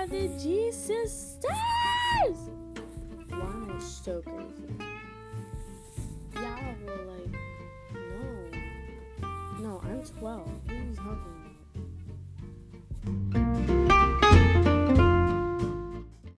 are the Jesus stars! So crazy. Y'all were like, no. No, I'm 12. What are you talking about?